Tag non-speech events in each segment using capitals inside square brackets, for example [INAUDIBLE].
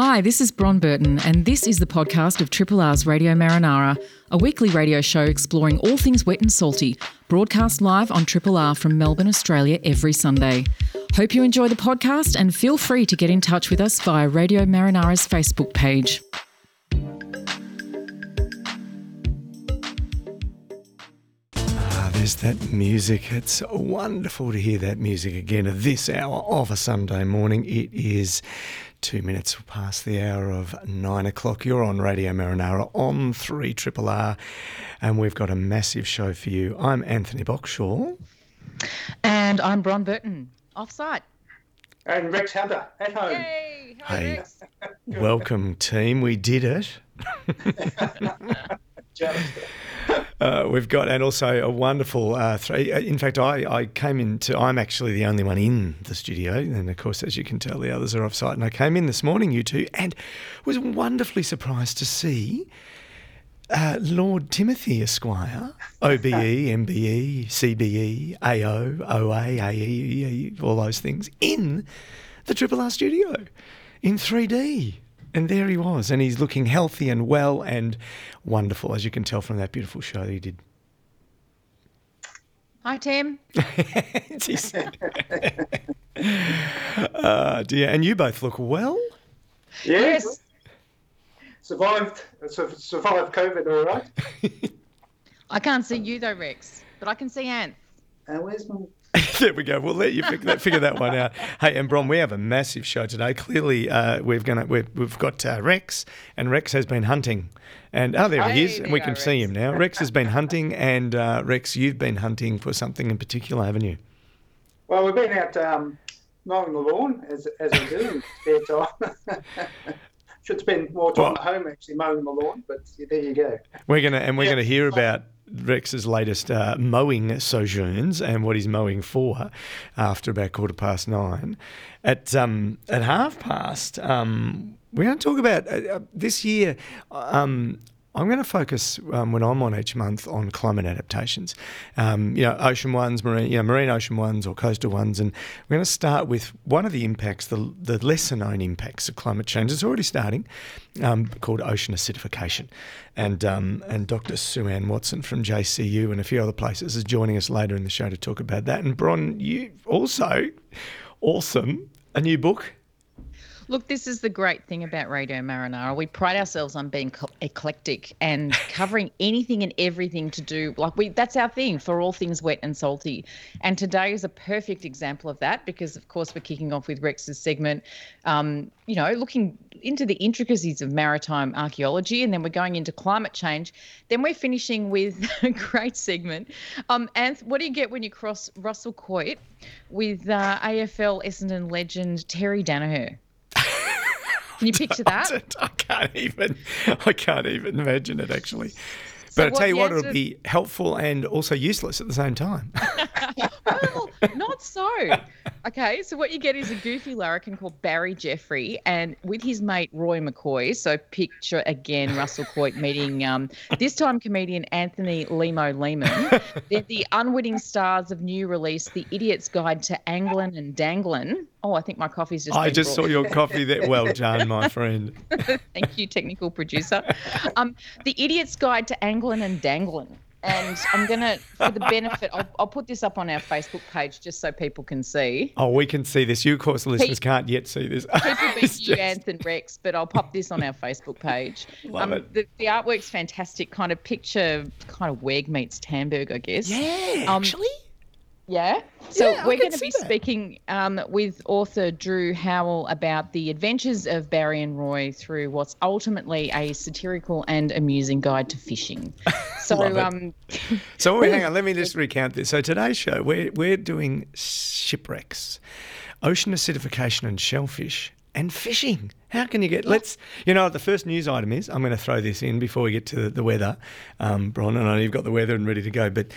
Hi, this is Bron Burton, and this is the podcast of Triple R's Radio Marinara, a weekly radio show exploring all things wet and salty, broadcast live on Triple R from Melbourne, Australia, every Sunday. Hope you enjoy the podcast and feel free to get in touch with us via Radio Marinara's Facebook page. Ah, there's that music. It's wonderful to hear that music again at this hour of a Sunday morning. It is two minutes past the hour of nine o'clock. You're on Radio Marinara on 3 Triple R, and we've got a massive show for you. I'm Anthony Boxshall. And I'm Bron Burton, offsite. And Rex Hunter at home. Hey, hi, Hey. Rex. Welcome, team. We did it. [LAUGHS] [LAUGHS] Uh, we've got, and also a wonderful uh, three. uh, In fact, I, I came into, I'm actually the only one in the studio. And of course, as you can tell, the others are off site. And I came in this morning, you two, and was wonderfully surprised to see uh, Lord Timothy Esquire, OBE, [LAUGHS] MBE, CBE, AO, OA, AE, all those things, in the Triple R studio in 3D. And there he was, and he's looking healthy and well and wonderful, as you can tell from that beautiful show that he did. Hi, Tim. [LAUGHS] [LAUGHS] Jeez. uh, dear, and you both look well. yeah, Yes. survived survived COVID all right. I can't see you though, Rex, but I can see Anth. And where's my [LAUGHS] there we go. We'll let you figure that, figure that one out. Hey, and Bron, we have a massive show today. Clearly, uh, we've gonna we've, we've got uh, Rex, and Rex has been hunting. And oh, there he is, and we can go, see him now. Rex has been hunting, and uh, Rex, you've been hunting for something in particular, haven't you? Well, we've been out um, mowing the lawn as as we do in spare time. [LAUGHS] Should spend more time Well- at home actually mowing the lawn, but there you go. We're gonna and we're Yeah. gonna hear about Rex's latest uh, mowing sojourns and what he's mowing for after about quarter past nine. At um, at half past, um, we're going to talk about uh, uh, this year. Um, I'm going to focus um, when I'm on each month on climate adaptations. Um, you know, ocean ones, marine, you know, marine ocean ones or coastal ones, and we're going to start with one of the impacts, the the lesser known impacts of climate change. It's already starting, um, called ocean acidification, and um, and Dr. Sue Ann Watson from JCU and a few other places is joining us later in the show to talk about that. And Bron, you also awesome a new book. Look, this is the great thing about Radio Marinara. We pride ourselves on being eclectic and covering [LAUGHS] anything and everything to do. Like we, that's our thing for all things wet and salty. And today is a perfect example of that because, of course, we're kicking off with Rex's segment. Um, you know, looking into the intricacies of maritime archaeology, and then we're going into climate change. Then we're finishing with [LAUGHS] a great segment. Um, Anth, what do you get when you cross Russell Coight with uh, AFL Essendon legend Terry Daniher? Can you picture that? [LAUGHS] I can't even. I can't even imagine it actually. But I tell you what, it'll be helpful and also useless at the same time. [LAUGHS] not so. [LAUGHS] Okay, so what you get is a goofy larrikin called Barry Jeffrey, and with his mate Roy McCoy. So picture again Russell Coight meeting um, this time comedian Anthony Lehmo Lehmann. [LAUGHS] They're the unwitting stars of new release, The Idiot's Guide to Anglin and Danglin. Oh, I think my coffee's just. I just brought. saw your [LAUGHS] coffee there. Well done, my friend. Thank you, technical producer. Um, the Idiot's Guide to Anglin and Danglin. And I'm going to, for the benefit, I'll, I'll put this up on our Facebook page just so people can see. Oh, we can see this. You, of course, the listeners can't yet see this. People [LAUGHS] beat you, just- Anth and Rex, but I'll pop this on our Facebook page. [LAUGHS] Um, Love it. The, the artwork's fantastic. Kind of picture, kind of Weg meets Tamberg, I guess. Yeah, Um, actually. Yeah. So Yeah, we're going to be that. speaking um, with author Drew Howell about the adventures of Barry and Roy through what's ultimately a satirical and amusing guide to fishing. [LAUGHS] So, um, So hang on, let me [LAUGHS] just recount this. So today's show, we're we're doing shipwrecks, ocean acidification and shellfish, and fishing. How can you get? Let's, you know, the first news item is. I'm going to throw this in before we get to the weather, um, Bron. And I know you've got the weather and ready to go, but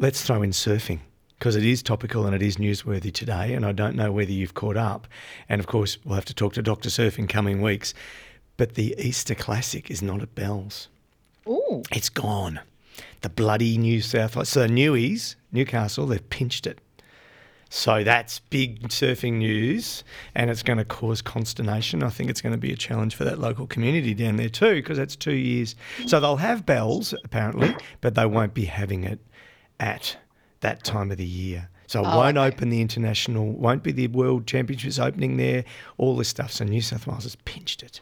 let's throw in surfing because it is topical and it is newsworthy today. And I don't know whether you've caught up. And of course, we'll have to talk to Doctor Surf in coming weeks. But the Easter Classic is not at Bells. ooh, It's gone. The bloody New South Wales. So Newies, Newcastle, they've pinched it. So that's big surfing news, and it's going to cause consternation. I think it's going to be a challenge for that local community down there too, because that's two years. So they'll have bells apparently, but they won't be having it at that time of the year. So it Oh, won't okay. open the international, won't be the World Championships opening there, all this stuff. So New South Wales has pinched it.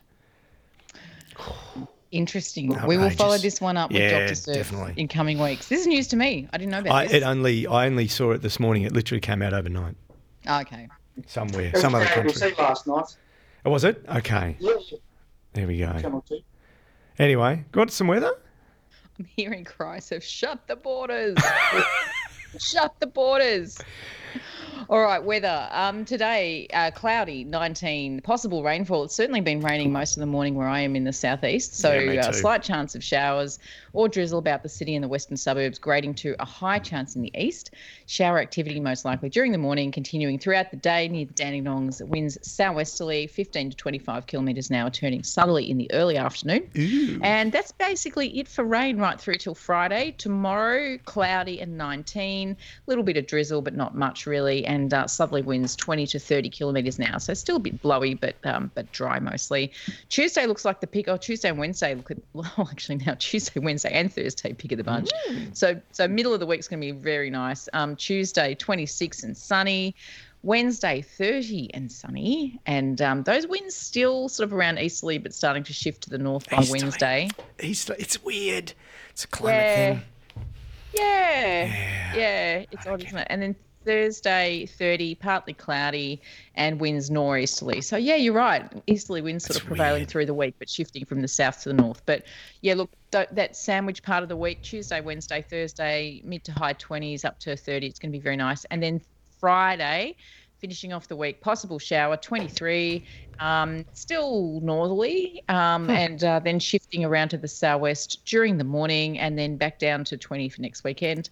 [SIGHS] Interesting. We will follow this one up with Yeah, Dr. Surf definitely. in coming weeks. This is news to me. I didn't know about I, this. it only, I only saw it this morning. It literally came out overnight Oh, okay. somewhere, It was some other Channel country. ABC last night. Oh, was it? Okay, Yeah, there we go. Channel 2. Anyway, got some weather? I'm hearing cries of shut the borders. [LAUGHS] shut the borders. All right, weather. Um, today, uh, cloudy, 19. Possible rainfall. It's certainly been raining most of the morning where I am in the southeast. So, Yeah, uh, slight chance of showers or drizzle about the city and the western suburbs, grading to a high chance in the east. Shower activity most likely during the morning, continuing throughout the day near the Dandenongs. Winds southwesterly, 15 to 25 kilometres an hour, turning southerly in the early afternoon. Ooh. And that's basically it for rain right through till Friday. Tomorrow, cloudy and 19, a little bit of drizzle, but not much really, and uh, southerly winds 20 to 30 kilometres an hour. So still a bit blowy, but um, but dry mostly. Tuesday looks like the pick. Oh, Tuesday and Wednesday look at [LAUGHS] well, actually now Tuesday, Wednesday, and Thursday pick of the bunch. So so middle of the week's going to be very nice. Um, Tuesday 26 and sunny. Wednesday, 30 and sunny. And um, those winds still sort of around easterly, but starting to shift to the north by Easterly. Wednesday. Easter, it's weird. It's a climate Yeah. thing. Yeah. Yeah. It's odd, isn't it? And then Thursday, 30, partly cloudy and winds northeasterly. So, yeah, you're right. Easterly winds sort That's of prevailing weird. through the week, but shifting from the south to the north. But yeah, look, th- that sandwich part of the week, Tuesday, Wednesday, Thursday, mid to high 20s up to 30. It's going to be very nice. And then Friday, finishing off the week, possible shower, 23, um, still northerly, um, and uh, then shifting around to the southwest during the morning, and then back down to 20 for next weekend.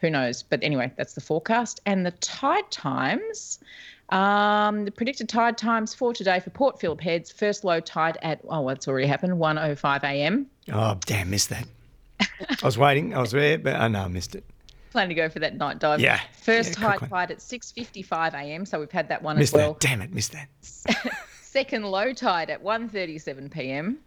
Who knows? But anyway, that's the forecast. And the tide times. Um, the predicted tide times for today for Port Phillip Heads, first low tide at, oh, it's already happened, 1.05 a.m. Oh, damn, missed that. I was waiting. I was there, but I know I missed it. Plan to go for that night dive. Yeah. First Yeah, high one. tide at 6.55 a.m. So we've had that one Missed as well. that. Damn it, missed that. [LAUGHS] Second low tide at 1.37 p.m.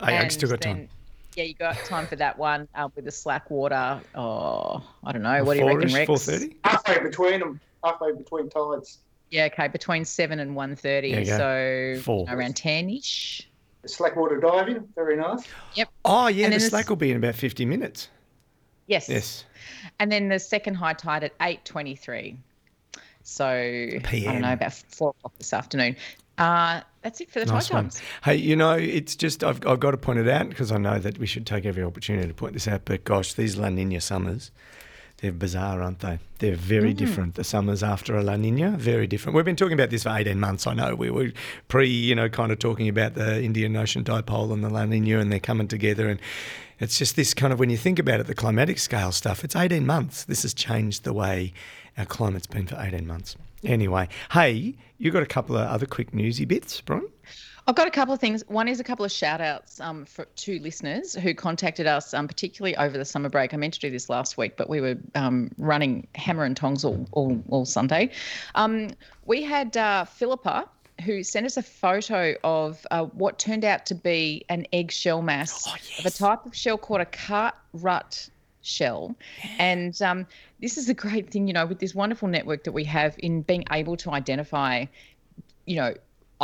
I, I still got time. Yeah, you got time for that one uh, with the slack water. Oh, I don't know. What do you reckon, Four-ish, Rex? Four thirty. Halfway between them, halfway between tides. Yeah, okay, between seven and one thirty. There you go. So Four. around ten-ish. Slackwater diving, very nice. Yep. Oh yeah, And the slack will be in about fifty minutes. Yes. Yes. And then the second high tide at eight twenty-three. So I don't know about four o'clock this afternoon. Uh, that's it for the Nice Hey, you know, it's just I've, I've got to point it out because I know that we should take every opportunity to point this out. But gosh, these La Nina summers, they're bizarre, aren't they? They're very Mm. different. The summers after a La Nina, very different. We've been talking about this for eighteen months. I know we were pre, you know, kind of talking about the Indian Ocean dipole and the La Nina, and they're coming together and. It's just this kind of when you think about it, the climatic scale stuff. It's eighteen months. This has changed the way our climate's been for eighteen months. Anyway, hey, you got a couple of other quick newsy bits, Bron? I've got a couple of things. One is a couple of shout outs um, for, to listeners who contacted us, um, particularly over the summer break. I meant to do this last week, but we were um, running hammer and tongs all, all, all Sunday. Um, we had uh, Philippa who sent us a photo of uh, what turned out to be an eggshell mass Oh, of a type of shell called a cartrut shell. And um, this is a great thing, you know, with this wonderful network that we have in being able to identify, you know,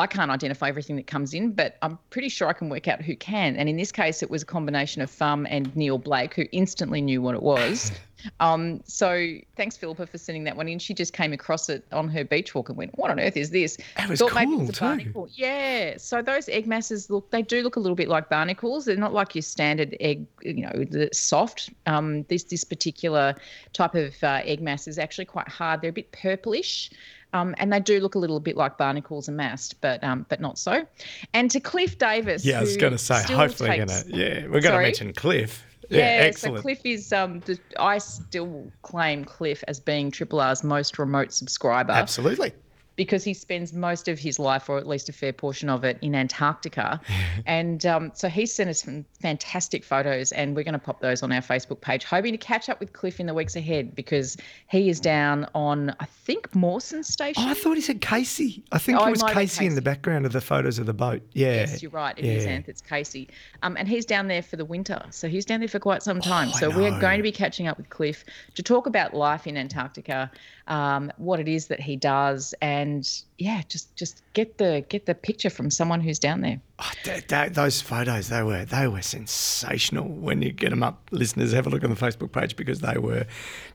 I can't identify everything that comes in, but I'm pretty sure I can work out who can. And in this case, it was a combination of Thumb and Neil Blake, who instantly knew what it was. [LAUGHS] um, so thanks, Philippa, for sending that one in. She just came across it on her beach walk and went, "What on earth is this?" That was Thought maybe cool a too. barnacle. Yeah. So those egg masses look, they do look a little bit like barnacles. They're not like your standard egg, you know, the soft. Um, this this particular type of uh, egg mass is actually quite hard. They're a bit purplish. Um, and they do look a little bit like barnacles amassed, but um, but not so. And to Cliff Davis, Yeah, I was going to say, hopefully, takes- to, yeah, we're going to mention Cliff. Yeah, yeah, excellent. so Cliff is um, the, I still claim Cliff as being Triple R's most remote subscriber Absolutely. Because he spends most of his life, or at least a fair portion of it, in Antarctica. [LAUGHS] and um, so he sent us some fantastic photos, and we're going to pop those on our Facebook page, hoping to catch up with Cliff in the weeks ahead because he is down on, I think, Mawson Station. Oh, I thought he said Casey. I think Oh, it was be Casey, in the background of the photos of the boat. Yeah. Yes, you're right. It is yeah. Anth. It's Casey. Um, and he's down there for the winter. So he's down there for quite some time. Oh, so we're going to be catching up with Cliff to talk about life in Antarctica, um, what it is that he does, and yeah, just just get the get the picture from someone who's down there. Oh, th- th- those photos, they were they were sensational. When you get them up, listeners, have a look on the Facebook page because they were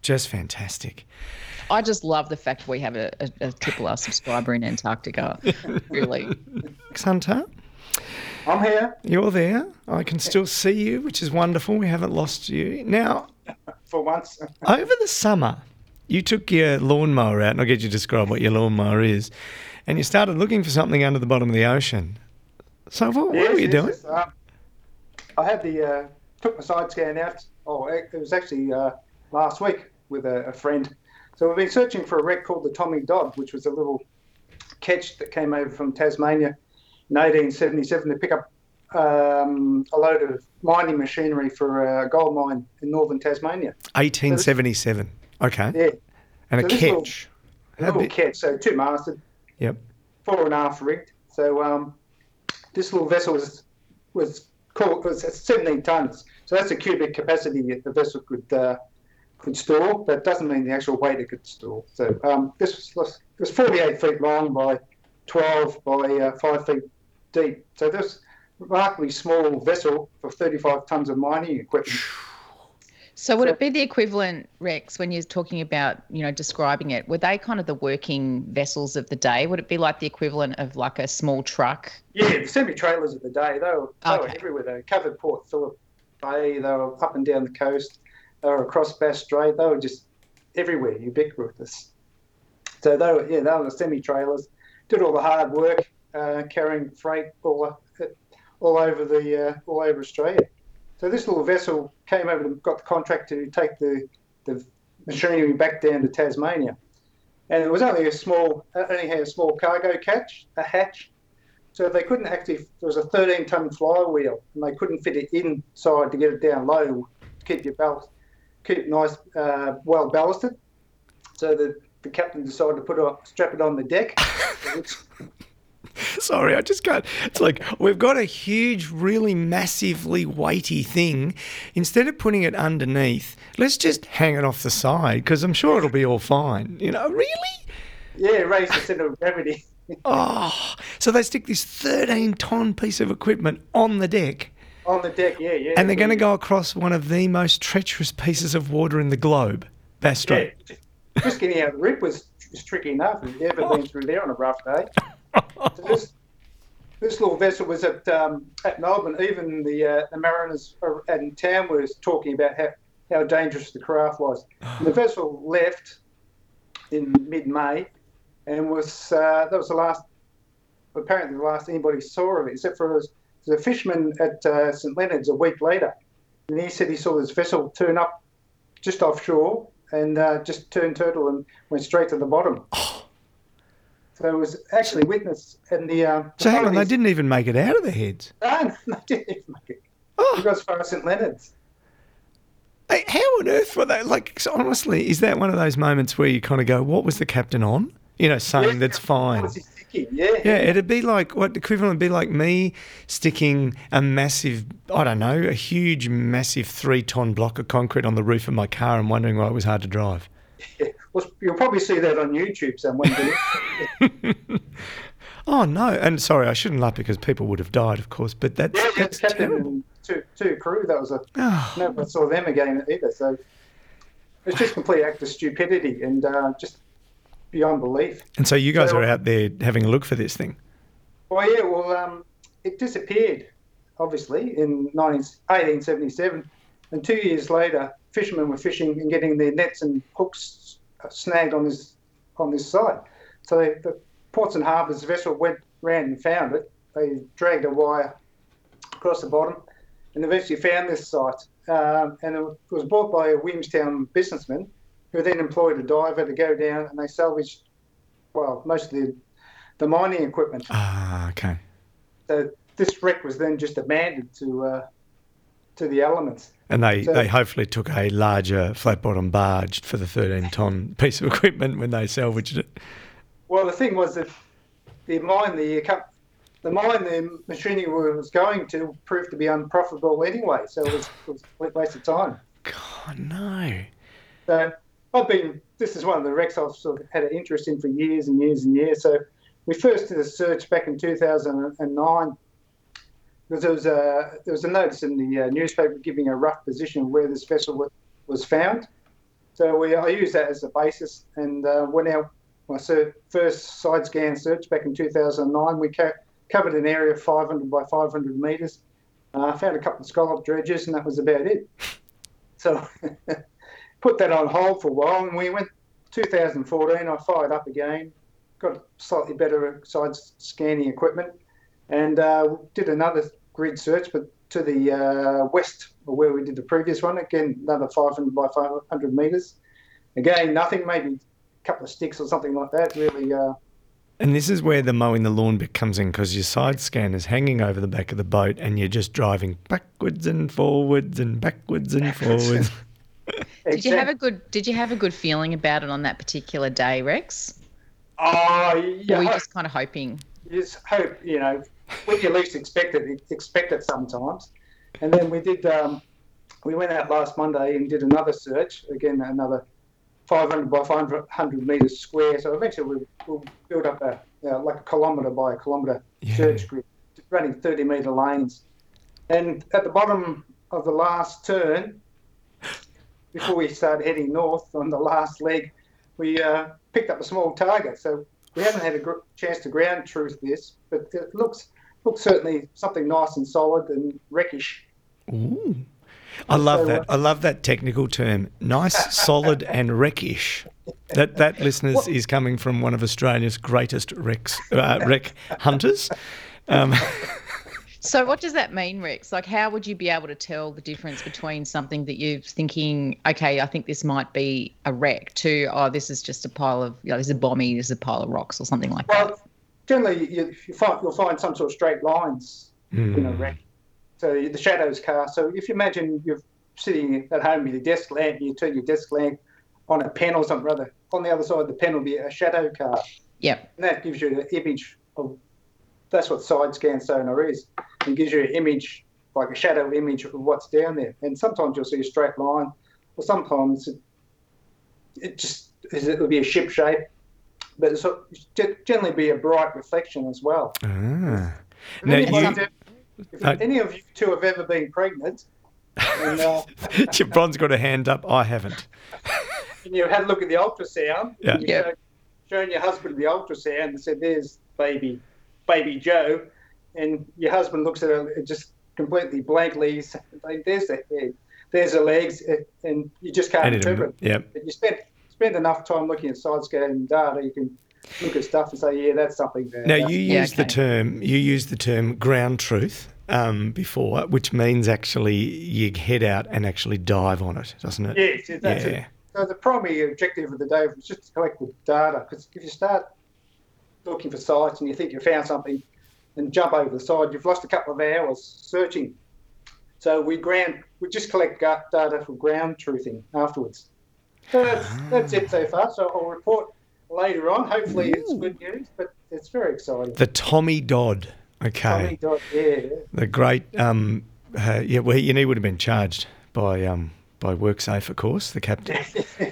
just fantastic. I just love the fact we have a, a, a triple R subscriber in Antarctica. [LAUGHS] really. Hunter, I'm here you're there. I can still see you, which is wonderful. We haven't lost you. Now, [LAUGHS] for once. over the summer, you took your lawnmower out, and I'll get you to describe what your lawnmower is, and you started looking for something under the bottom of the ocean. So, what, what were you yes, doing? yes, um, I had the uh, took my side scan out. Oh, it was actually uh, last week with a, a friend. So we've been searching for a wreck called the Tommy Dodd, which was a little ketch that came over from Tasmania in 1877 to pick up um, a load of mining machinery for a gold mine in northern Tasmania. 1877. Okay. Yeah, And So a little- ketch. a little big- ketch, so two masted, Yep. fore and aft rigged. So um, this little vessel was was called was 17 tons. So that's the cubic capacity that the vessel could uh, could store. But that doesn't mean the actual weight it could store. So um, this was it was 48 feet long by 12 by uh, five feet deep. So this remarkably small vessel for 35 tons of mining equipment. So would it be the equivalent, Rex, when you're talking about, you know, describing it? Were they kind of the working vessels of the day? Would it be like the equivalent of like a small truck? Yeah, the semi trailers of the day, they were, they were everywhere. They covered Port Phillip Bay, they were up and down the coast, they were across Bass Strait, they were just everywhere, ubiquitous. So they were, yeah, they were the semi trailers, did all the hard work, uh, carrying freight all, all over the uh, all over Australia. So this little vessel came over and got the contract to take the, the machinery back down to Tasmania. And it was only a small, only had a small cargo catch, a hatch, so they couldn't actually. There was a 13 ton flywheel, and they couldn't fit it inside to get it down low, to keep your ballast, keep it nice, uh, well ballasted. So the, the captain decided to put a strap it on the deck. [LAUGHS] which, [LAUGHS] Sorry, I just can't. It's like we've got a huge, really massively weighty thing. Instead of putting it underneath, let's just hang it off the side because I'm sure it'll be all fine. You know, really? yeah, raised the centre of gravity. [LAUGHS] Oh, so they stick this 13 ton piece of equipment on the deck on the deck, yeah, yeah. and they're going to go across one of the most treacherous pieces of water in the globe, Bass Yeah, Strait. just- just getting out the rip was, was tricky enough. If you've ever [LAUGHS] been through there on a rough day. This, this little vessel was at um, at Melbourne. Even the uh, the mariners in town was talking about how, how dangerous the craft was. And the vessel left in mid May, and was uh, that was the last apparently the last anybody saw of it, except for was, was a fisherman at uh, St Leonard's a week later, and he said he saw this vessel turn up just offshore and uh, just turned turtle and went straight to the bottom. So it was actually witnessed in the. Uh, So hang on, they didn't even make it out of their heads. [LAUGHS] No, they didn't even make it. Oh. He got as far as St Leonard's. Hey, How on earth were they? Like, honestly, is that one of those moments where you kind of go, "What was the captain on?" You know, saying that's fine. was he thinking? Yeah. Yeah, it'd be like what the equivalent would be like me sticking a massive, I don't know, a huge, massive three ton block of concrete on the roof of my car and wondering why it was hard to drive. [LAUGHS] yeah. Well, you'll probably see that on YouTube somewhere. [LAUGHS] Oh no! And sorry, I shouldn't laugh because people would have died, of course. But that's yeah, that's terrible. and two, two crew. That was a. [SIGHS] Oh, Never saw them again either. So it's just complete act of stupidity and uh, just beyond belief. and so you guys So- are out there having a look for this thing. Well, yeah, well, um, it disappeared, obviously, in 19, 1877. And two years later, fishermen were fishing and getting their nets and hooks snagged on this on this site. So they, the Ports and Harbours vessel went round and found it. They dragged a wire across the bottom and eventually found this site. Um, and it was bought by a Williamstown businessman who then employed a diver to go down and they salvaged well, most of the the mining equipment. Ah, okay. So this wreck was then just abandoned to uh, to the elements. And they, So- they hopefully took a larger flat bottom barge for the 13 ton [LAUGHS] piece of equipment when they salvaged it. Well, the thing was that the mine, the the mine, the machinery was going to proved to be unprofitable anyway. So it was, it was a complete waste of time. God, no. So I've been. This is one of the wrecks I've sort of had an interest in for years and years and years. So we first did a search back in 2009 because there was a there was a notice in the uh, newspaper giving a rough position of where this vessel wa- was found. So we I used that as a basis and uh, went out my ser- first side scan search back in 2009. We co- covered an area of 500 by 500 metres. Uh, found a couple of scallop dredges and that was about it. [LAUGHS] So [LAUGHS] put that on hold for a while, and we went 2014. I fired up again, got slightly better side scanning equipment, and uh, did another grid search, but to the uh, west of where we did the previous one. Again, another 500 by 500 meters. Again, nothing. Maybe a couple of sticks or something like that. Really. Uh, And this is where the mowing the lawn bit comes in because your side scan is hanging over the back of the boat and you're just driving backwards and forwards and backwards and [LAUGHS] forwards. Did you have a good Did you have a good feeling about it on that particular day, Rex? Oh, Or yeah. were you just kind of hoping? you just hope you know when you least expect it, expect it sometimes. And then we did. Um, we went out last Monday and did another search. Again, another 500 by 500 meters square. So eventually we'll, we'll build up a uh, like a kilometre by a kilometre Yeah. search grid, running 30 metre lanes. And at the bottom of the last turn, before we started heading north on the last leg, we uh, picked up a small target. So we haven't had a gr- chance to ground truth this, but it looks looks certainly something nice and solid and wreckish. Ooh. I love So, that. uh, I love that technical term. Nice, solid, [LAUGHS] and wreckish. That that listeners is coming from one of Australia's greatest wrecks, uh, wreck hunters. Um, [LAUGHS] So what does that mean, Rex? Like, how would you be able to tell the difference between something that you're thinking, okay, I think this might be a wreck, to oh, this is just a pile of, you know, this is a bommy, this is a pile of rocks, or something like that? Well, generally you, you find, you'll find some sort of straight lines in a mm, wreck. So the shadows cast. So if you imagine you're sitting at home with your desk lamp, you turn your desk lamp on a pen or something rather. On the other side of the pen will be a shadow cast. Yep. And that gives you an image of that's what side scan sonar is. It gives you an image, like a shadow image of what's down there. And sometimes you'll see a straight line, or sometimes it, it just it'll be a ship shape, but it'll generally be a bright reflection as well. ah. If Now, you- do- if Uh, any of you two have ever been pregnant, and, uh, [LAUGHS] Bron's got a hand up. I haven't. and [LAUGHS] you had a look at the ultrasound, Yeah. and you Yeah. showed, shown your husband the ultrasound and said, "There's baby, baby Joe," and your husband looks at it just completely blankly, he's like, "There's the head, there's the legs," and you just can't interpret. Yeah. But you spend spend enough time looking at side scan data, you can look at stuff and say, "Yeah, that's something there." Now you Yeah, used the term you used the term ground truth um, before, which means actually you head out and actually dive on it, doesn't it? Yes, that's Yeah. it. So the primary objective of the day was just to collect the data. Because if you start looking for sites and you think you found something, and jump over the side, you've lost a couple of hours searching. So we ground, we just collect gu- data for ground truthing afterwards. So that's that's it so far. So I'll report later on. Hopefully it's good news, but it's very exciting. The Tommy Dodd. Okay. Tommy Dodd, yeah, The great, um, uh, yeah, well, he would have been charged by um, by WorkSafe, of course, the captain,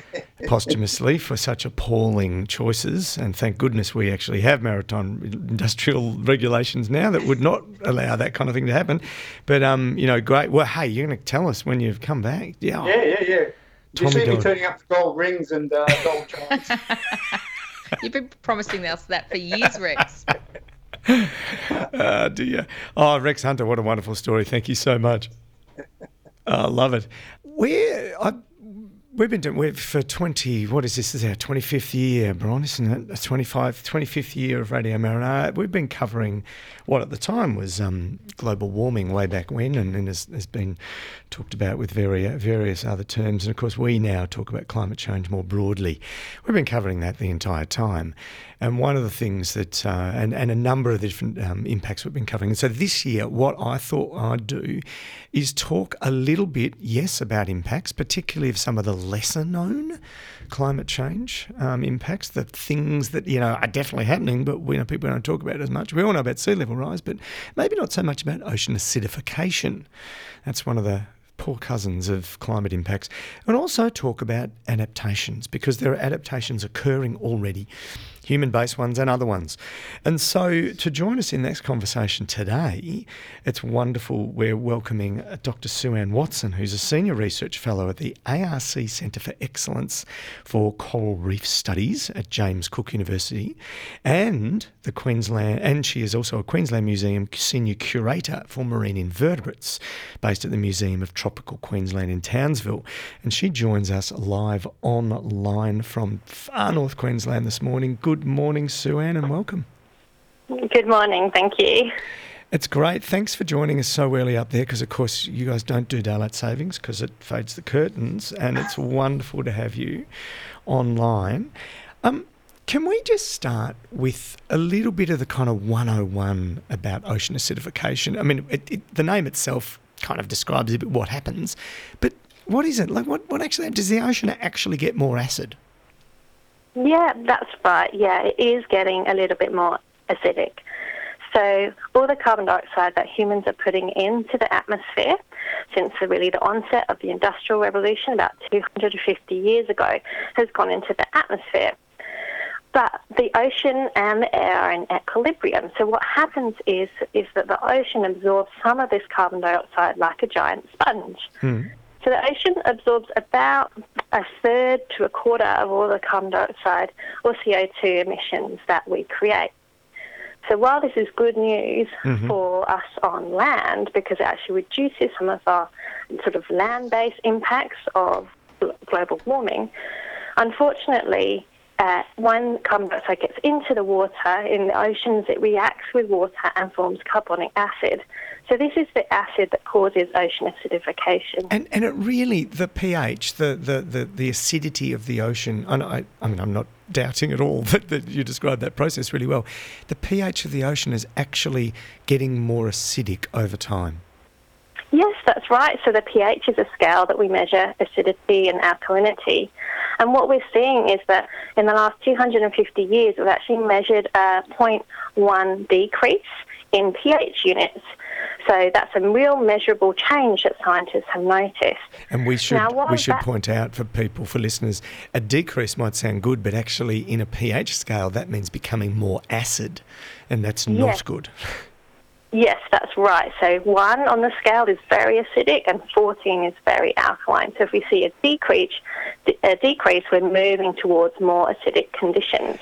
[LAUGHS] posthumously for such appalling choices. And thank goodness we actually have maritime industrial regulations now that would not allow that kind of thing to happen. But um, you know, great. Well, hey, you're going to tell us when you've come back. Yeah. yeah, yeah, yeah. You Tommy see me turning up to gold rings and uh, gold chains. [LAUGHS] You've been promising us that for years, Rex. Uh, do you? Oh, Rex Hunter, what a wonderful story. Thank you so much. I [LAUGHS] love it. Where I we've been doing we've for 20 what is this, this is our 25th year Bron isn't it a 25 25th year of radio marinara we've been covering what at the time was um, global warming way back when and, and has, has been talked about with various various other terms. And of course we now talk about climate change more broadly. We've been covering that the entire time. And one of the things that, uh, and, and a number of the different um, impacts we've been covering. And so this year, what I thought I'd do is talk a little bit, yes, about impacts, particularly of some of the lesser known climate change um, impacts, the things that, you know, are definitely happening, but we know people don't talk about it as much. We all know about sea level rise, but maybe not so much about ocean acidification. That's one of the poor cousins of climate impacts, and also talk about adaptations because there are adaptations occurring already human based ones and other ones. And so, to join us in this conversation today, it's wonderful. We're welcoming uh, Dr. Sue-Ann Watson, who's a Senior Research Fellow at the ARC Centre for Excellence for Coral Reef Studies at James Cook University, and the Queensland, and she is also a Queensland Museum Senior Curator for Marine Invertebrates, based at the Museum of Tropical Queensland in Townsville. And she joins us live online from far north Queensland this morning. Good Good morning, Sue-Ann, and welcome. Good morning. Thank you. It's great. Thanks for joining us so early up there because, of course, you guys don't do daylight savings because it fades the curtains, and it's [LAUGHS] wonderful to have you online. Um, can we just start with a little bit of the kind of 101 about ocean acidification? I mean, it, it, the name itself kind of describes a bit what happens, but what is it? Like, what, what actually does the ocean actually get more acid? Yeah, that's right. Yeah, it is getting a little bit more acidic. So all the carbon dioxide that humans are putting into the atmosphere since the, really the onset of the Industrial Revolution about 250 years ago has gone into the atmosphere. But the ocean and the air are in equilibrium. So what happens is is that the ocean absorbs some of this carbon dioxide like a giant sponge. Hmm. So the ocean absorbs about a third to a quarter of all the carbon dioxide or CO2 emissions that we create. So while this is good news mm-hmm. for us on land because it actually reduces some of our sort of land-based impacts of global warming, unfortunately, uh, when carbon dioxide gets into the water in the oceans, it reacts with water and forms carbonic acid. So this is the acid that causes ocean acidification. And and it really the pH, the the, the, the acidity of the ocean. I, I mean, I'm not doubting at all [LAUGHS] that, that you described that process really well. The pH of the ocean is actually getting more acidic over time. Yes, that's right. So the pH is a scale that we measure acidity and alkalinity. And what we're seeing is that in the last 250 years, we've actually measured a 0.1 decrease in pH units. So that's a real measurable change that scientists have noticed. And we should now, we should that? point out for people, for listeners, a decrease might sound good, but actually in a pH scale that means becoming more acid, and that's yes. not good. [LAUGHS] Yes, that's right. So one on the scale is very acidic and 14 is very alkaline. So if we see a decrease, a decrease, we're moving towards more acidic conditions.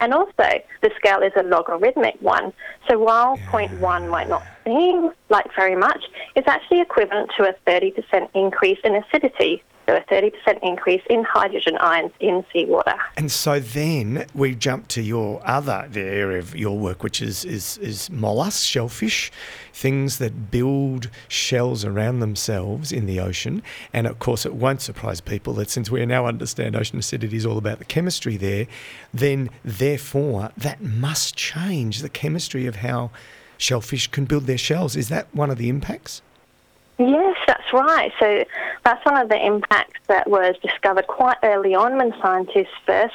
And also, the scale is a logarithmic one. So while yeah. 0.1 might not seem like very much, it's actually equivalent to a 30% increase in acidity so a 30% increase in hydrogen ions in seawater. And so then we jump to your other the area of your work, which is, is, is mollusks, shellfish, things that build shells around themselves in the ocean. And of course, it won't surprise people that since we now understand ocean acidity is all about the chemistry there, then therefore that must change the chemistry of how shellfish can build their shells. Is that one of the impacts? Yes, that's right. So that's one of the impacts that was discovered quite early on when scientists first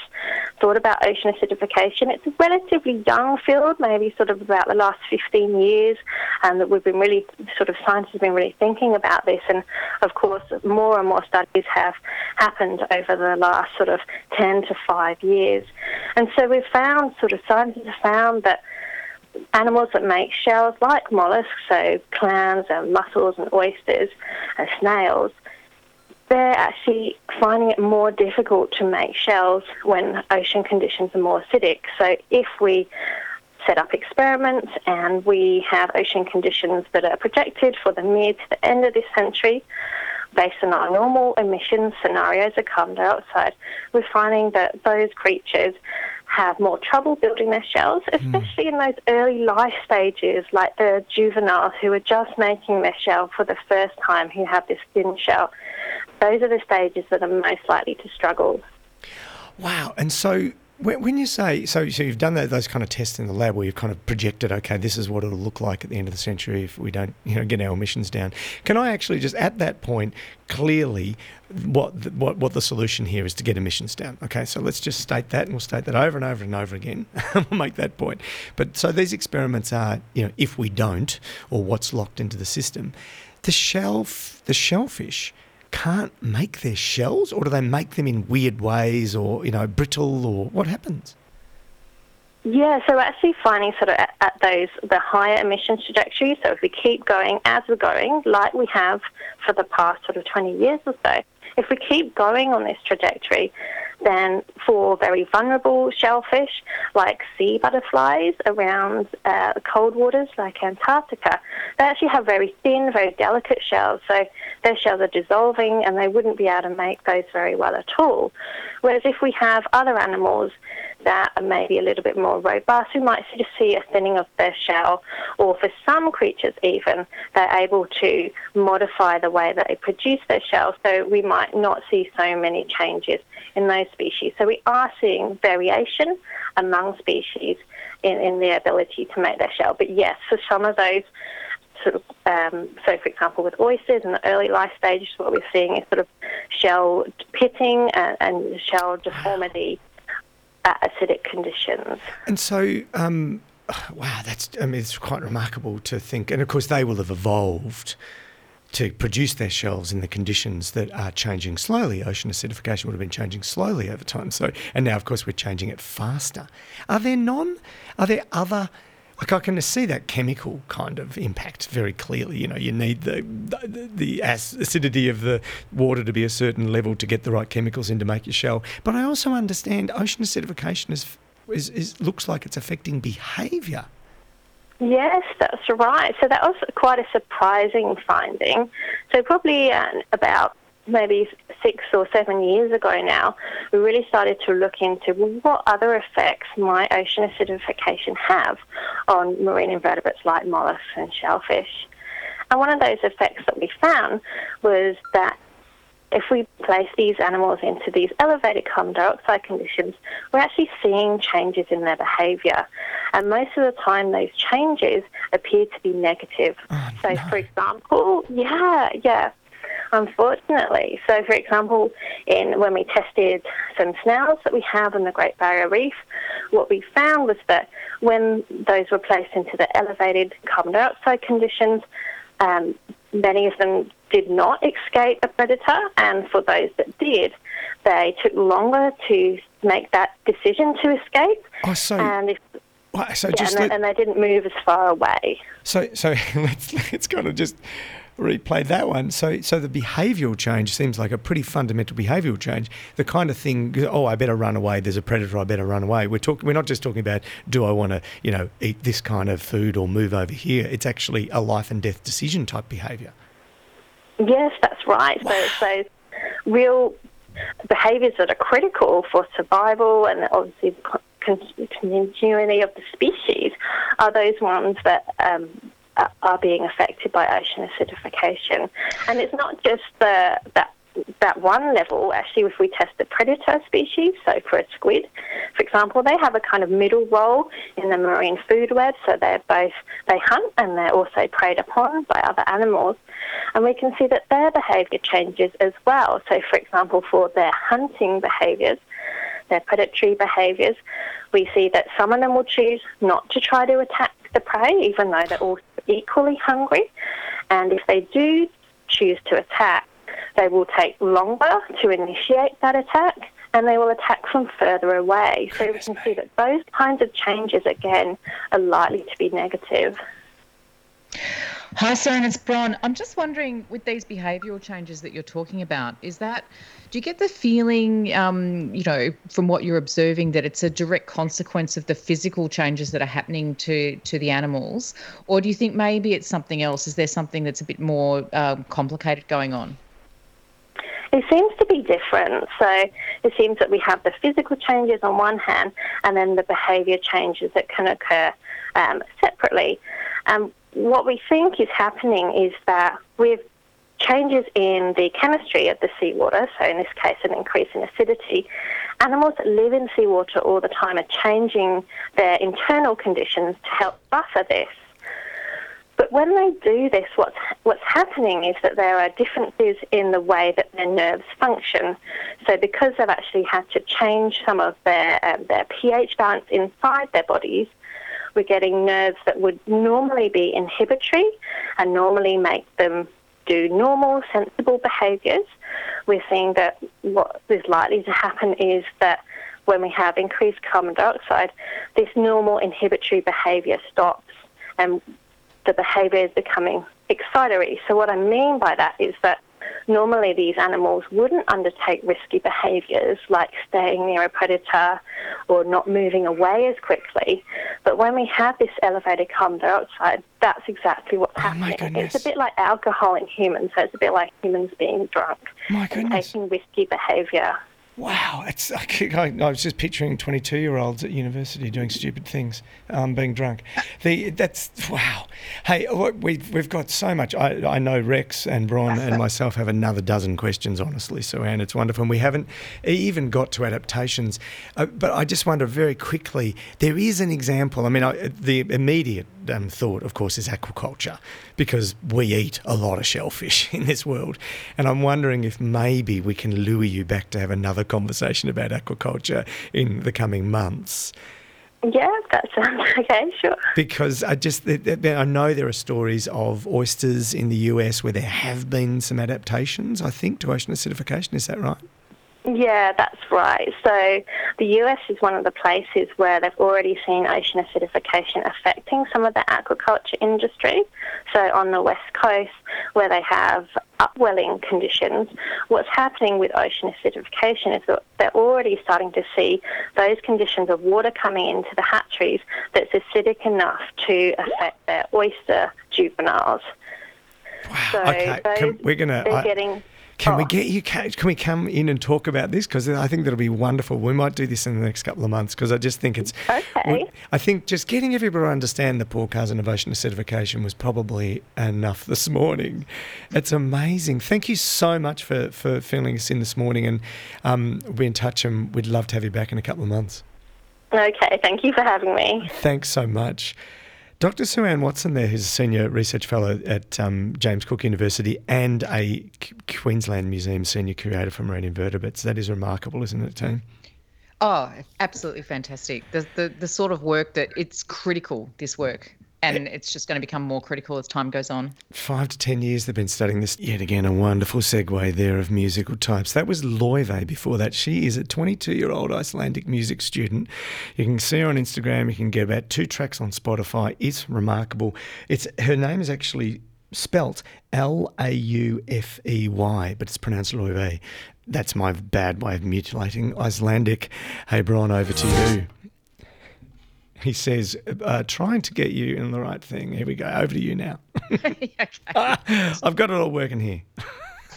thought about ocean acidification. It's a relatively young field, maybe sort of about the last 15 years, and that we've been really, sort of scientists have been really thinking about this. And of course, more and more studies have happened over the last sort of 10 to 5 years. And so we've found, sort of scientists have found that animals that make shells like mollusks, so clams and mussels and oysters and snails, they're actually finding it more difficult to make shells when ocean conditions are more acidic. So if we set up experiments and we have ocean conditions that are projected for the mid to the end of this century, based on our normal emission scenarios of carbon dioxide, we're finding that those creatures have more trouble building their shells, especially mm. in those early life stages, like the juveniles who are just making their shell for the first time, who have this thin shell. Those are the stages that are most likely to struggle. Wow. And so when, you say so, so you've done that, those kind of tests in the lab where you've kind of projected, okay, this is what it'll look like at the end of the century if we don't, you know, get our emissions down. Can I actually just at that point clearly what the, what what the solution here is to get emissions down? Okay, so let's just state that, and we'll state that over and over and over again. [LAUGHS] we'll make that point. But so these experiments are, you know, if we don't, or what's locked into the system, the shelf, the shellfish can't make their shells, or do they make them in weird ways, or you know, brittle, or what happens? Yeah, so we're actually finding sort of at, at, those the higher emissions trajectories. So if we keep going as we're going, like we have for the past sort of 20 years or so, if we keep going on this trajectory, then for very vulnerable shellfish like sea butterflies around uh, cold waters like Antarctica, they actually have very thin, very delicate shells. So their shells are dissolving and they wouldn't be able to make those very well at all. Whereas if we have other animals that are maybe a little bit more robust, we might just see a thinning of their shell, or for some creatures even, they're able to modify the way that they produce their shells, so we might not see so many changes in those species. So we are seeing variation among species in, in their ability to make their shell. But yes, for some of those sort of, um, so for example, with oysters in the early life stages, what we're seeing is sort of shell pitting and, and shell deformity at acidic conditions. And so, um, wow, that's I mean, it's quite remarkable to think. And of course, they will have evolved to produce their shells in the conditions that are changing slowly. Ocean acidification would have been changing slowly over time. So, and now, of course, we're changing it faster. Are there non? Are there other? Like I can see that chemical kind of impact very clearly. You know, you need the the, the acidity of the water to be a certain level to get the right chemicals in to make your shell. But I also understand ocean acidification is, is, is looks like it's affecting behaviour. Yes, that's right. So that was quite a surprising finding. So probably uh, about maybe six or seven years ago now, we really started to look into what other effects might ocean acidification have on marine invertebrates like mollusks and shellfish. And one of those effects that we found was that if we place these animals into these elevated carbon dioxide conditions, we're actually seeing changes in their behaviour. And most of the time, those changes appear to be negative. Oh, so, no. for example, yeah, yeah, unfortunately. So, for example, in when we tested some snails that we have in the Great Barrier Reef, what we found was that when those were placed into the elevated carbon dioxide conditions, um, many of them did not escape a predator, and for those that did, they took longer to make that decision to escape. Oh, so, and if, so yeah, just and, let, they, and they didn't move as far away. So, so [LAUGHS] let's let's kind of just replay that one. So, so the behavioural change seems like a pretty fundamental behavioural change. The kind of thing, oh, I better run away. There's a predator. I better run away. We're talking. We're not just talking about do I want to, you know, eat this kind of food or move over here. It's actually a life and death decision type behaviour. Yes, that's right. Wow. So, real behaviours that are critical for survival and obviously the continuity of the species are those ones that um, are being affected by ocean acidification. And it's not just the, that that one level, actually, if we test the predator species, so for a squid, for example, they have a kind of middle role in the marine food web. So they're both, they hunt and they're also preyed upon by other animals. And we can see that their behaviour changes as well. So, for example, for their hunting behaviours, their predatory behaviours, we see that some of them will choose not to try to attack the prey, even though they're all equally hungry. And if they do choose to attack, they will take longer to initiate that attack and they will attack from further away. So we can see that those kinds of changes, again, are likely to be negative. Hi, Sarah, it's Bron. I'm just wondering, with these behavioural changes that you're talking about, is that do you get the feeling, um, you know, from what you're observing, that it's a direct consequence of the physical changes that are happening to to the animals, or do you think maybe it's something else? Is there something that's a bit more um, complicated going on? it seems to be different. So it seems that we have the physical changes on one hand and then the behaviour changes that can occur um, separately. Um, what we think is happening is that with changes in the chemistry of the seawater, so in this case an increase in acidity, animals that live in seawater all the time are changing their internal conditions to help buffer this. But when they do this, what's, what's happening is that there are differences in the way that their nerves function. So because they've actually had to change some of their, um, their pH balance inside their bodies, we're getting nerves that would normally be inhibitory and normally make them do normal, sensible behaviours. We're seeing that what is likely to happen is that when we have increased carbon dioxide, this normal inhibitory behaviour stops and the behaviour is becoming excitatory. So what I mean by that is that normally these animals wouldn't undertake risky behaviours like staying near a predator or not moving away as quickly. But when we have this elevated carbon dioxide, that's exactly what's Oh, happening. goodness. It's a bit like alcohol in humans, so it's a bit like humans being drunk My and goodness. taking risky behaviour. Wow, it's [LAUGHS] I, I I was just picturing 22 year olds at university doing stupid things, um, being drunk. The that's wow. Hey, look, we've we've got so much. I I know Rex and Bron and [LAUGHS] myself have another dozen questions. Honestly, so Anne, it's wonderful. And we haven't even got to adaptations, uh, but I just wonder very quickly. There is an example. I mean, I, the immediate um, thought, of course, is aquaculture, because we eat a lot of shellfish [LAUGHS] in this world. And I'm wondering if maybe we can lure you back to have another conversation about aquaculture in the coming months. Yeah, that sounds [LAUGHS] okay, sure. Because I just, I know there are stories of oysters in the US where there have been some adaptations, I think, to ocean acidification. Is that right? Yeah, that's right. So the US is one of the places where they've already seen ocean acidification affecting some of the aquaculture industry. So on the west coast, where they have upwelling conditions, what's happening with ocean acidification is that they're already starting to see those conditions of water coming into the hatcheries that's acidic enough to affect their oyster juveniles. So okay, those, can, we're gonna. they're I- getting Can we Oh. get you? Can, can we come in and talk about this? Because I think that'll be wonderful. We might do this in the next couple of months because I just think it's. Okay. I think just getting everybody to understand the poor cousin innovation ocean acidification was probably enough this morning. It's amazing. Thank you so much for for filling us in this morning, and um, we'll be in touch, and we'd love to have you back in a couple of months. Okay, thank you for having me. Thanks so much. Dr. Sue Ann Watson, there, who's a senior research fellow at um, James Cook University and a Q- Queensland Museum senior curator for marine invertebrates. That is remarkable, isn't it, team? Oh, absolutely fantastic. The, the the sort of work that it's critical, this work. And it's just going to become more critical as time goes on. Five to ten years they've been studying this. Yet again, a wonderful segue there of musical types. That was Loive before that. She is a 22 year old Icelandic music student. You can see her on Instagram. You can get about two tracks on Spotify. It's remarkable. It's Her name is actually spelt L A U F E Y, but it's pronounced Loive. That's my bad way of mutilating Icelandic. Hey, Brian, over to you. He says, uh, trying to get you in the right thing. Here we go. Over to you now. [LAUGHS] okay. [LAUGHS] I've got it all working here. [LAUGHS]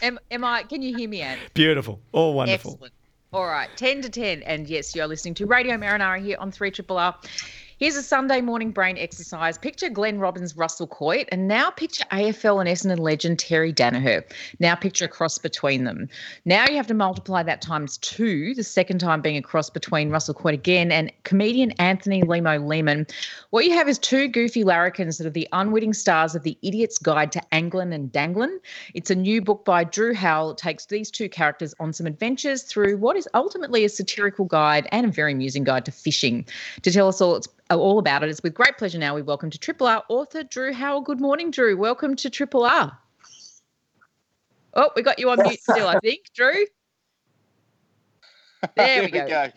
Am, am I? Can you hear me, Anne? Beautiful. All wonderful. Excellent. All right, 10 to 10. And yes, you're listening to Radio Marinara here on 3 Triple R. Here's a Sunday morning brain exercise. Picture Glenn Robbins, Russell Coight, and now picture AFL and Essendon legend Terry Daniher. Now picture a cross between them. Now you have to multiply that times two, the second time being a cross between Russell Coight again and comedian Anthony Lehmo Lehmann. What you have is two goofy larrikins that are the unwitting stars of The Idiot's Guide to Anglin and Danglin. It's a new book by Drew Howell. It takes these two characters on some adventures through what is ultimately a satirical guide and a very amusing guide to fishing. To tell us all it's all about it, it's with great pleasure now we welcome to Triple R author Drew Howell. Good morning, Drew. Welcome to Triple R. Oh, we got you on mute still, I think, [LAUGHS] Drew. There we Here go.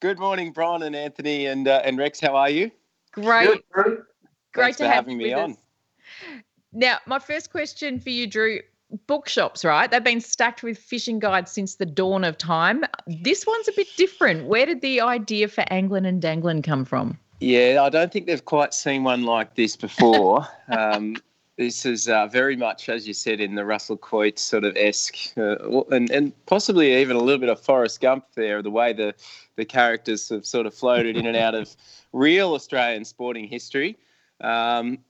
Good morning, Brian and Anthony and uh, and Rex. How are you? Great, Good, Drew. great Thanks to for have having you me with on. us. Now, my first question for you, Drew. Bookshops, right? They've been stacked with fishing guides since the dawn of time. This one's a bit different. Where did the idea for Anglin and Danglin come from? Yeah, I don't think they've quite seen one like this before. [LAUGHS] um, this is uh, very much, as you said, in the Russell Coight sort of esque, uh, and and possibly even a little bit of Forrest Gump there, the way the the characters have sort of floated in and out of real Australian sporting history. Um,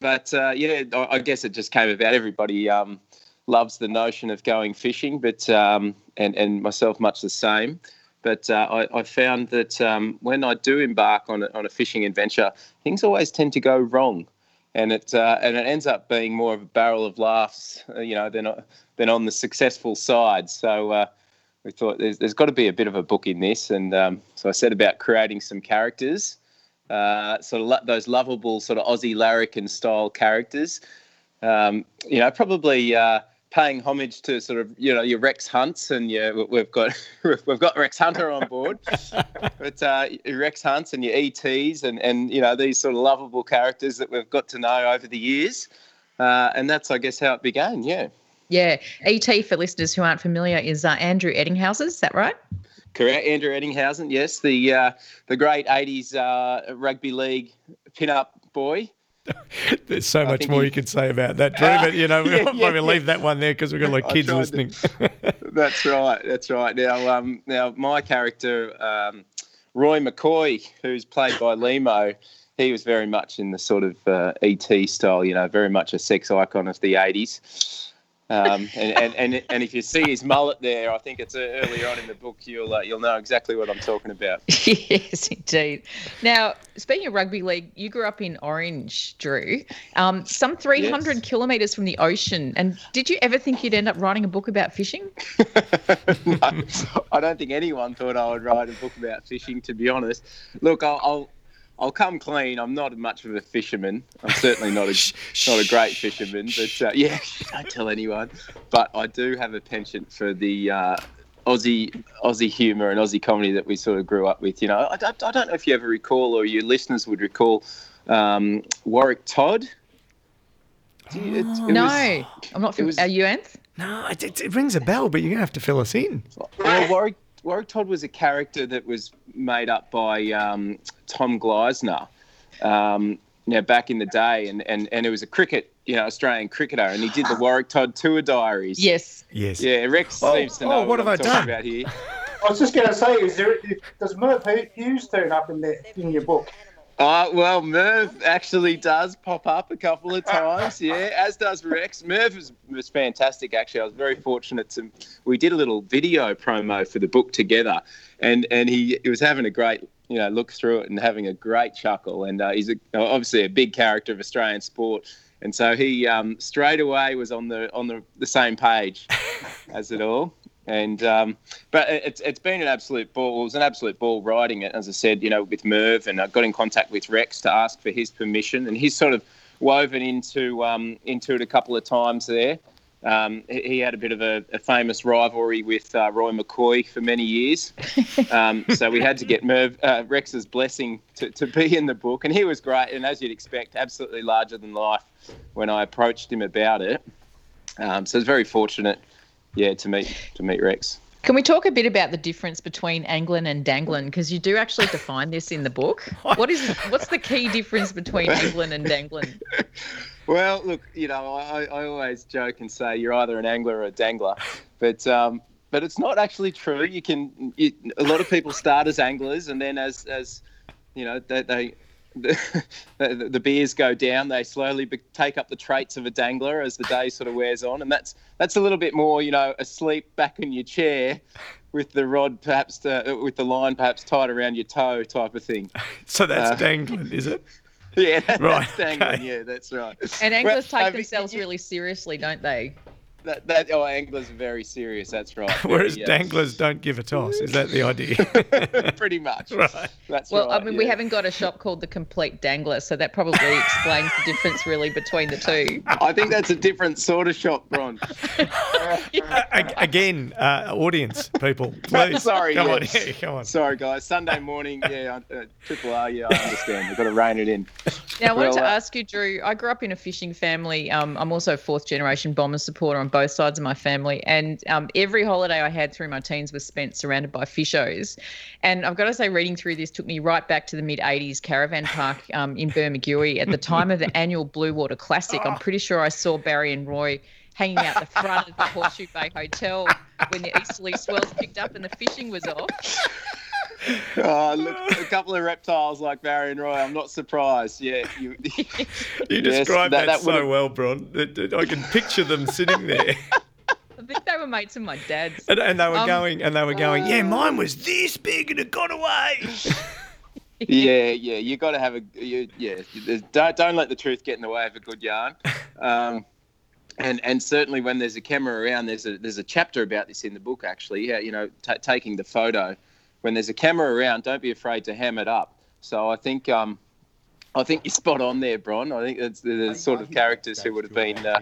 but uh, yeah, I, I guess it just came about. Everybody um, loves the notion of going fishing, but um, and and myself much the same. But uh, I, I, found that um, when I do embark on a, on a fishing adventure, things always tend to go wrong and it uh, and it ends up being more of a barrel of laughs, uh, you know, than than on the successful side. So uh, we thought there's, there's got to be a bit of a book in this, and um, so I set about creating some characters, uh, sort of lo- those lovable sort of Aussie larrikin style characters. Um, you know, probably uh, paying homage to sort of you know your Rex Hunts and yeah we've got [LAUGHS] we've got Rex Hunter on board, [LAUGHS] but uh, Rex Hunts and your ETs and and you know these sort of lovable characters that we've got to know over the years, uh, and that's I guess how it began. Yeah. Yeah, ET for listeners who aren't familiar is uh, Andrew Ettinghausen. Is that right? Correct, Andrew Ettinghausen. Yes, the uh, the great '80s uh, rugby league pin-up boy. [LAUGHS] There's so much more he, you could say about that, Drew, [LAUGHS] but you know, we'll yeah, probably yeah. leave that one there because we've got like kids listening. [LAUGHS] that's right. That's right. Now, um, now my character, um, Roy McCoy, who's played by Lehmo, he was very much in the sort of uh, ET style, you know, very much a sex icon of the 80s. Um, and, and, and, and if you see his mullet there, I think it's earlier on in the book, you'll uh, you'll know exactly what I'm talking about. [LAUGHS] yes, indeed. Now, speaking of rugby league, you grew up in Orange, Drew, um, some 300 yes. kilometres from the ocean. And did you ever think you'd end up writing a book about fishing? [LAUGHS] no, I don't think anyone thought I would write a book about fishing, to be honest. Look, I'll, I'll I'll come clean. I'm not much of a fisherman. I'm certainly not a [LAUGHS] not a great fisherman, but uh, yeah, [LAUGHS] don't tell anyone. But I do have a penchant for the uh, Aussie Aussie humour and Aussie comedy that we sort of grew up with. You know, I don't, I don't know if you ever recall or your listeners would recall um, Warwick Todd. You, it, it no, was, I'm not. From, was, are you Anth? No, it, it, rings a bell, but you're gonna have to fill us in. Well, Warwick Warwick Todd was a character that was made up by um, Tom Gleisner. Um, now back in the day, and, and, and it was a cricket, you know, Australian cricketer, and he did the [LAUGHS] Warwick Todd tour diaries. Yes. Yes. Yeah, Rex oh, seems to know oh, what, what have I'm I done? about here. I was just going to say, is there does Merv Hughes turn up in there in your book? Uh, well, Merv actually does pop up a couple of times, yeah, as does Rex. Merv was, was fantastic, actually. I was very fortunate to. We did a little video promo for the book together, and, and he, he was having a great you know look through it and having a great chuckle. And uh, he's a, obviously a big character of Australian sport, and so he um, straight away was on the on the, the same page [LAUGHS] as it all. And um, but it's it's been an absolute ball. It was an absolute ball writing it, as I said, you know, with Merv, and I got in contact with Rex to ask for his permission, and he's sort of woven into um, into it a couple of times there. Um, he had a bit of a, a famous rivalry with uh, Roy McCoy for many years, [LAUGHS] um, so we had to get Merv, uh, Rex's blessing to, to be in the book, and he was great, and as you'd expect, absolutely larger than life when I approached him about it. Um, so I was very fortunate yeah, to meet to meet Rex. Can we talk a bit about the difference between Anglin and Danglin? Because you do actually define this in the book. [LAUGHS] What is what's the key difference between Anglin and Danglin? [LAUGHS] Well, look, you know, I, I always joke and say you're either an angler or a dangler, but um, but it's not actually true. You can you, a lot of people start as anglers and then as as you know they, they the, [LAUGHS] the, the, beers go down, they slowly be, take up the traits of a dangler as the day sort of wears on, and that's that's a little bit more, you know, asleep back in your chair with the rod perhaps to, uh, with the line perhaps tied around your toe type of thing. [LAUGHS] So that's uh, dangling, is it? [LAUGHS] Yeah, that, right. that's dangling. Okay. Yeah, that's right. And anglers well, take themselves really seriously, don't they? That, that oh, anglers are very serious. That's right. [LAUGHS] Whereas danglers don't give a toss. Is that the idea? [LAUGHS] Pretty much. [LAUGHS] Right. That's well, right, I mean, yeah. we haven't got a shop called the Complete Dangler, so that probably explains the difference really between the two. I think that's a different sort of shop, Bron. Again, uh, audience people, please. Sorry, come yeah. on, yeah, come on. Sorry, guys. Sunday morning, yeah, uh, Triple R. Yeah, I understand. We've got to rein it in. Now, I wanted well, to uh, ask you, Drew. I grew up in a fishing family. Um, I'm also a fourth generation bomber supporter on both sides of my family, and um, every holiday I had through my teens was spent surrounded by fishos. And I've got to say, reading through this took me right back to the mid '80s caravan park [LAUGHS] um, in Bermagui at the time of the annual Blue Water Classic. I'm pretty sure I saw Barry and Roy hanging out the front of the Horseshoe Bay Hotel when the easterly swells picked up and the fishing was off. [LAUGHS] Oh, look, a couple of reptiles like Barry and Roy. I'm not surprised. Yeah, you, [LAUGHS] You Yes, described that- that, that so would've- well, Bron. that- that I can picture them sitting there, [LAUGHS] I think they were mates of my dad's. and, and they were Um, going, and they were going. Yeah, mine was this big, and it got away. yeah, yeah. You got to have a you, yeah. Don't don't let the truth get in the way of a good yarn. Um, and and certainly when there's a camera around, there's a there's a chapter about this in the book actually. Yeah, you know, ta taking the photo. When there's a camera around, don't be afraid to ham it up. So I think um, I think you're spot on there, Bron. I think it's the, the sort of characters who would have been uh,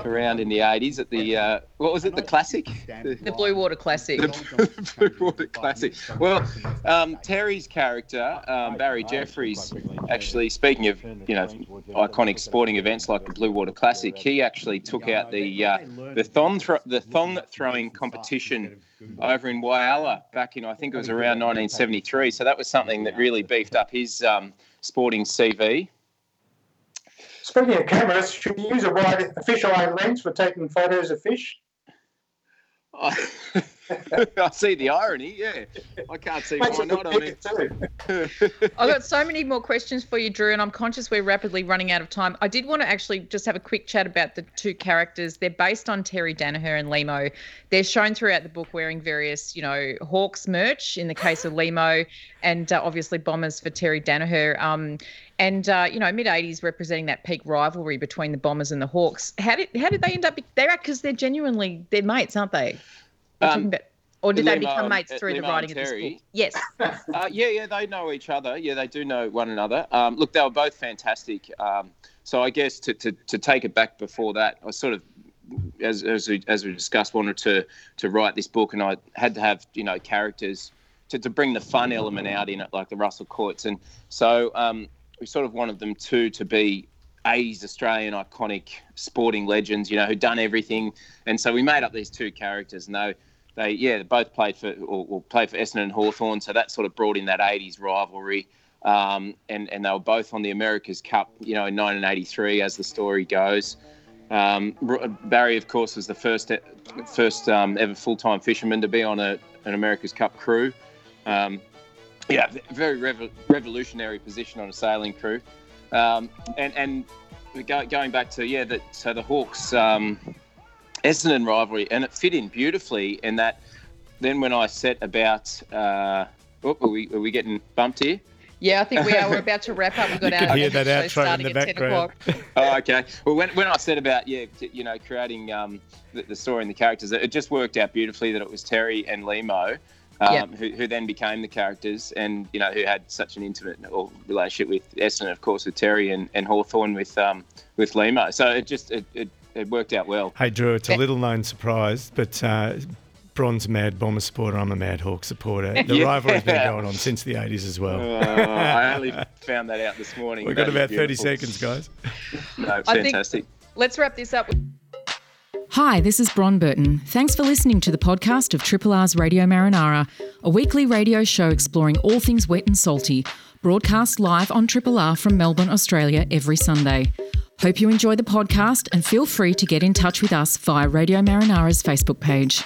around in the 80s at the uh, what was it, the classic? The Blue Water Classic. The [LAUGHS] Blue Water Classic. Well, um, Terry's character, um, Barry Jeffries, actually, speaking of you know iconic sporting events like the Blue Water Classic, he actually took out the uh, the thong thro- the thong throwing competition over in Whyalla back in I think it was around 1973. So that was something that really beefed up his um, sporting CV. Speaking of cameras, should you use a wide official eye lens for taking photos of fish? [LAUGHS] [LAUGHS] I see the irony. Yeah, I can't see Makes why not. I mean. I've got so many more questions for you, Drew, and I'm conscious we're rapidly running out of time. I did want to actually just have a quick chat about the two characters. They're based on Terry Daniher and Lehmo. They're shown throughout the book wearing various, you know, Hawks merch in the case of Lehmo, and uh, obviously bombers for Terry Daniher. Um, and uh, you know, mid '80s representing that peak rivalry between the Bombers and the Hawks. How did how did they end up? Be- they're because they're genuinely they're mates, aren't they? Um, or did they become mates uh, through the writing of this book? Yes. [LAUGHS] Uh, yeah, yeah, they know each other. Yeah, they do know one another. Um, look, they were both fantastic. Um, so I guess to, to, to take it back before that, I sort of, as, as, we, as we discussed, wanted to to write this book, and I had to have you know characters to, to bring the fun element out in it, like the Russell Coights, and so um, we sort of wanted them two to be 80s Australian iconic sporting legends, you know, who'd done everything, and so we made up these two characters, and they they yeah they both played for or, or played for Essendon and Hawthorn, so that sort of brought in that 80s rivalry. Um, and and they were both on the America's Cup, you know, in 1983, as the story goes. Um, Barry, of course, was the first first um, ever full time fisherman to be on a, an America's Cup crew. Um, yeah, very revo- revolutionary position on a sailing crew. Um, and and go, going back to yeah, that so the Hawks um, Essendon rivalry, and it fit in beautifully. In that, then when I set about, uh, oh, are we are we getting bumped here? Yeah, I think we are. We're about to wrap up. We've got You our can hear that outro in starting the at 10 background. o'clock. [LAUGHS] Oh, okay. Well, when, when I said about yeah, t- you know, creating um, the, the story and the characters, it just worked out beautifully that it was Terry and Lehmo. Um, Yeah. who, who then became the characters and you know who had such an intimate relationship with Essendon of course with Terry and, and Hawthorn with um, with Lehmo so it just it, it, it worked out well Hey, Drew, it's a little known surprise, but uh, Bron's a mad Bomber supporter. I'm a mad Hawk supporter. [LAUGHS] The Yeah. rivalry's been going on since the 80s as well. Uh, I only [LAUGHS] found that out this morning We've got That is about 30 seconds, guys. [LAUGHS] no, I fantastic Let's wrap this up. Hi, this is Bron Burton. Thanks for listening to the podcast of Triple R's Radio Marinara, a weekly radio show exploring all things wet and salty, broadcast live on Triple R from Melbourne, Australia every Sunday. Hope you enjoy the podcast and feel free to get in touch with us via Radio Marinara's Facebook page.